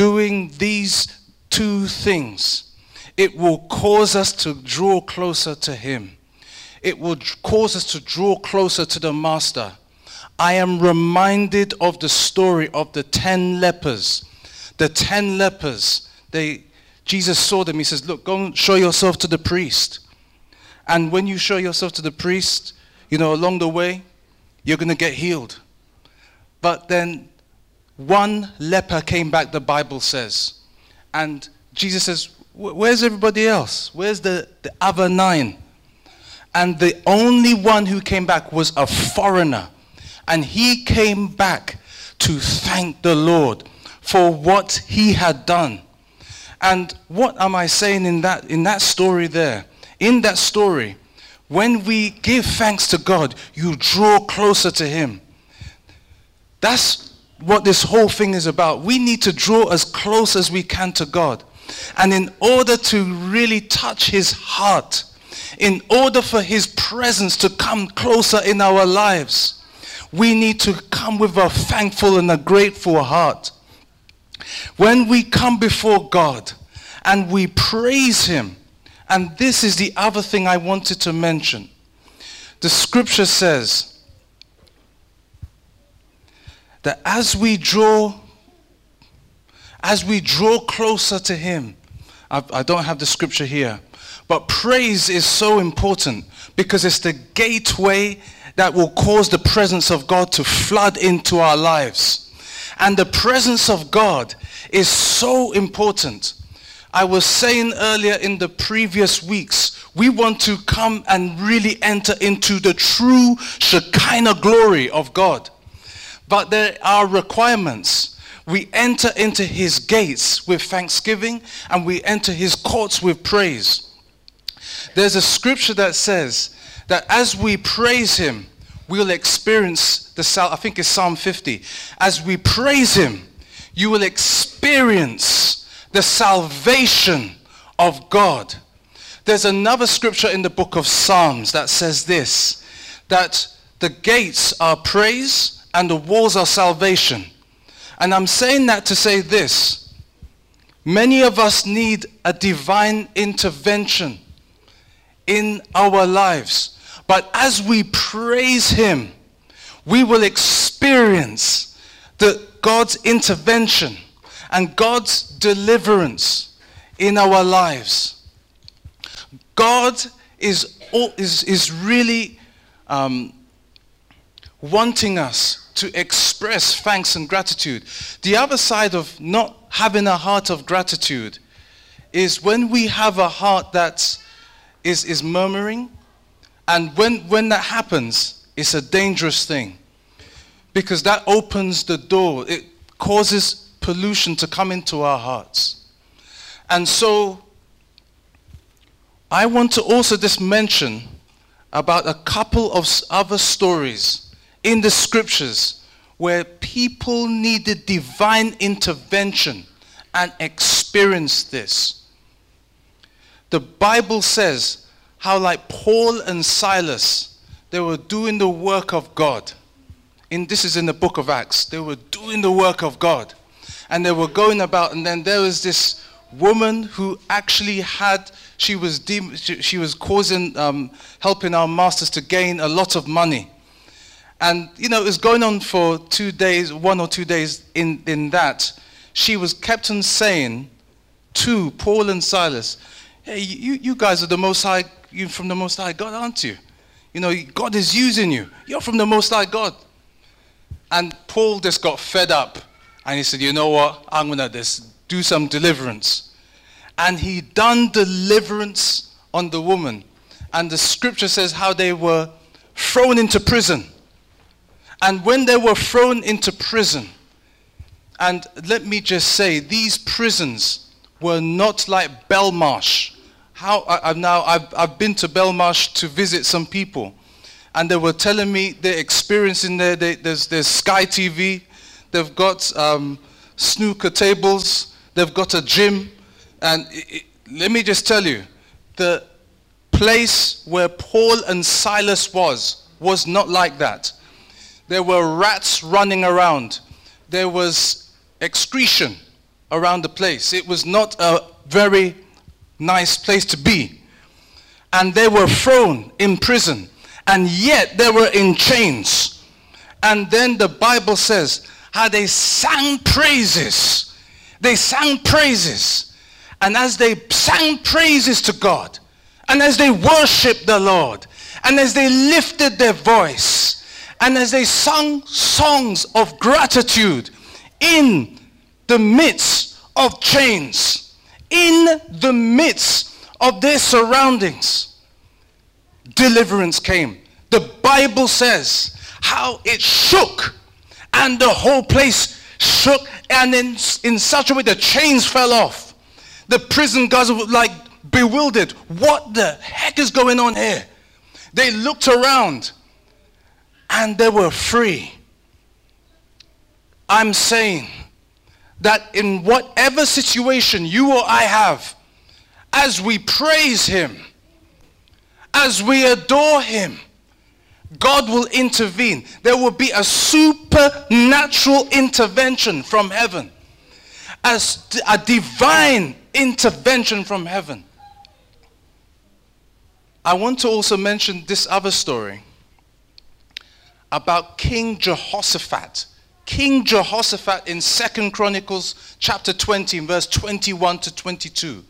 doing these two things, it will cause us to draw closer to Him. It will cause us to draw closer to the Master. I am reminded of the story of the ten lepers. The ten lepers, they, Jesus saw them. He says, Look, go and show yourself to the priest. And when you show yourself to the priest, you know, along the way, you're going to get healed. But then one leper came back, the Bible says. And Jesus says, Where's everybody else? Where's the, the other nine? And the only one who came back was a foreigner. And he came back to thank the Lord for what he had done. And what am I saying in that, in that story there? In that story, when we give thanks to God, you draw closer to him. That's what this whole thing is about. We need to draw as close as we can to God. And in order to really touch his heart, in order for his presence to come closer in our lives, we need to come with a thankful and a grateful heart. When we come before God and we praise him, and this is the other thing I wanted to mention. The scripture says, that as we draw as we draw closer to him I, I, don't have the scripture here but praise is so important because it's the gateway that will cause the presence of god to flood into our lives. And the presence of god is so important. I was saying earlier in the previous weeks we want to come and really enter into the true shekinah glory of god but there are requirements. We enter into his gates with thanksgiving and we enter his courts with praise. There's a scripture that says that as we praise him, we'll experience the I think it's Psalm 50. As we praise him, you will experience the salvation of God. There's another scripture in the book of Psalms that says this that the gates are praise and the walls are salvation. And I'm saying that to say this. Many of us need a divine intervention in our lives. But as we praise Him, we will experience the God's intervention and God's deliverance in our lives. God is, is, is really um, wanting us to express thanks and gratitude. The other side of not having a heart of gratitude is when we have a heart that is, is murmuring, and when, when that happens, it's a dangerous thing because that opens the door, it causes pollution to come into our hearts. And so, I want to also just mention about a couple of other stories in the scriptures where people needed divine intervention and experienced this. The Bible says how, like Paul and Silas, they were doing the work of God. In, this is in the book of Acts. They were doing the work of God. And they were going about, and then there was this woman who actually had, she was, de- she was causing, um, helping our masters to gain a lot of money. And, you know, it was going on for two days, one or two days in, in that. She was kept on saying to Paul and Silas, hey, you, you guys are the Most High, you're from the Most High God, aren't you? You know, God is using you. You're from the Most High God. And Paul just got fed up. And he said, you know what? I'm going to just do some deliverance. And he done deliverance on the woman. And the scripture says how they were thrown into prison. And when they were thrown into prison, and let me just say, these prisons were not like Belmarsh. How I, have now I've, I've been to Belmarsh to visit some people, and they were telling me their experience in there. They, there's, there's Sky TV, they've got um, snooker tables, they've got a gym, and it, it, let me just tell you, the place where Paul and Silas was was not like that. There were rats running around. There was excretion around the place. It was not a very nice place to be. And they were thrown in prison. And yet they were in chains. And then the Bible says how they sang praises. They sang praises. And as they sang praises to God, and as they worshiped the Lord, and as they lifted their voice, and as they sung songs of gratitude in the midst of chains, in the midst of their surroundings, deliverance came. The Bible says how it shook and the whole place shook and in, in such a way the chains fell off. The prison guards were like bewildered. What the heck is going on here? They looked around and they were free. I'm saying that in whatever situation you or I have, as we praise Him, as we adore Him, God will intervene. There will be a supernatural intervention from heaven, as a divine intervention from heaven. I want to also mention this other story about King Jehoshaphat. King Jehoshaphat in Second Chronicles chapter 20 verse 21 to 22.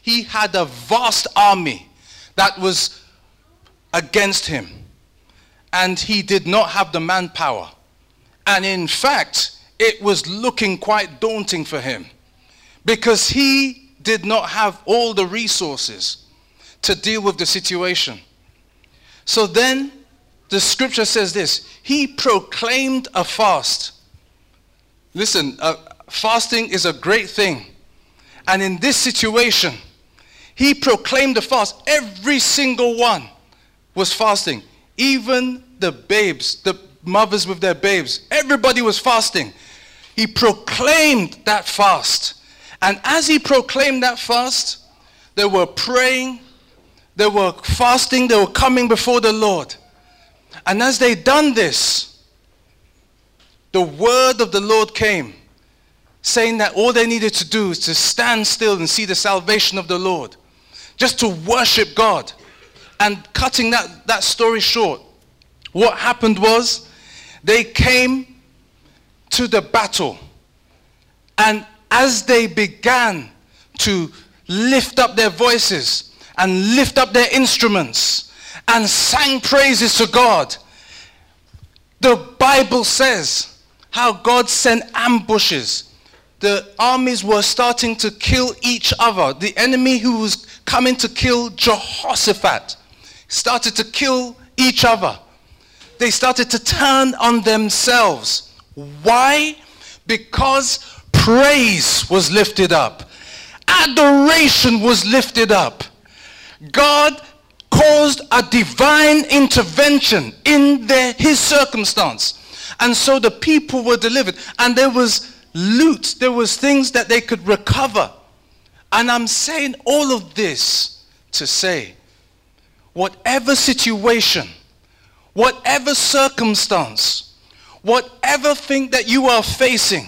He had a vast army that was against him and he did not have the manpower. And in fact, it was looking quite daunting for him because he did not have all the resources to deal with the situation. So then the scripture says this He proclaimed a fast. Listen, uh, fasting is a great thing. And in this situation, he proclaimed a fast. Every single one was fasting. Even the babes, the mothers with their babes, everybody was fasting. He proclaimed that fast. And as he proclaimed that fast, they were praying, they were fasting, they were coming before the Lord. And as they done this, the word of the Lord came, saying that all they needed to do is to stand still and see the salvation of the Lord, just to worship God. And cutting that, that story short, what happened was they came to the battle. And as they began to lift up their voices, and lift up their instruments and sang praises to God. The Bible says how God sent ambushes. The armies were starting to kill each other. The enemy who was coming to kill Jehoshaphat started to kill each other. They started to turn on themselves. Why? Because praise was lifted up. Adoration was lifted up. God caused a divine intervention in their, his circumstance. And so the people were delivered. And there was loot, there was things that they could recover. And I'm saying all of this to say, whatever situation, whatever circumstance, whatever thing that you are facing,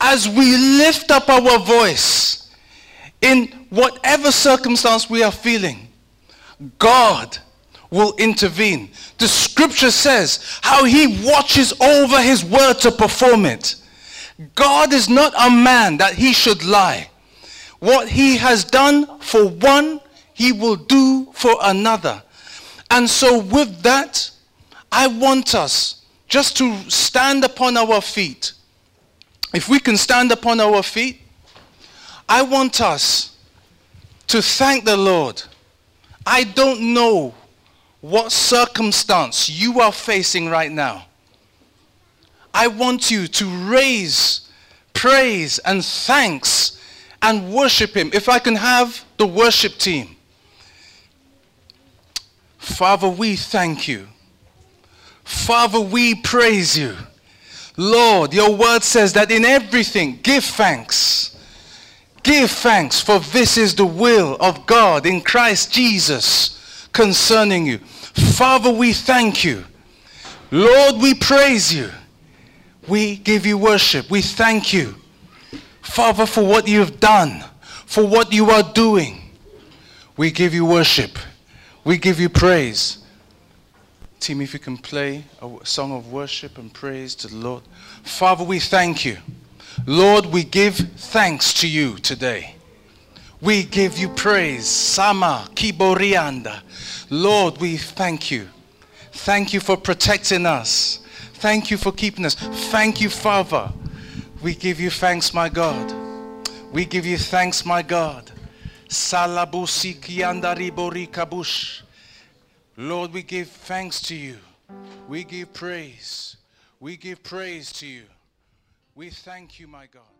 as we lift up our voice, in whatever circumstance we are feeling, God will intervene. The scripture says how he watches over his word to perform it. God is not a man that he should lie. What he has done for one, he will do for another. And so with that, I want us just to stand upon our feet. If we can stand upon our feet, I want us to thank the Lord. I don't know what circumstance you are facing right now. I want you to raise praise and thanks and worship him. If I can have the worship team. Father, we thank you. Father, we praise you. Lord, your word says that in everything give thanks Give thanks, for this is the will of God in Christ Jesus concerning you. Father, we thank you. Lord, we praise you. We give you worship. We thank you Father, for what you have done, for what you are doing. We give you worship. We give you praise. Team, if you can play a song of worship and praise to the Lord. Father, we thank you. Lord, we give thanks to you today. We give you praise. Sama kiborianda. Lord, we thank you. Thank you for protecting us. Thank you for keeping us. Thank you, Father. We give you thanks, my God. We give you thanks, my God. Salabusi kiandari bori kabush. Lord, we give thanks to you. We give praise. We give praise to you. We thank you, my God.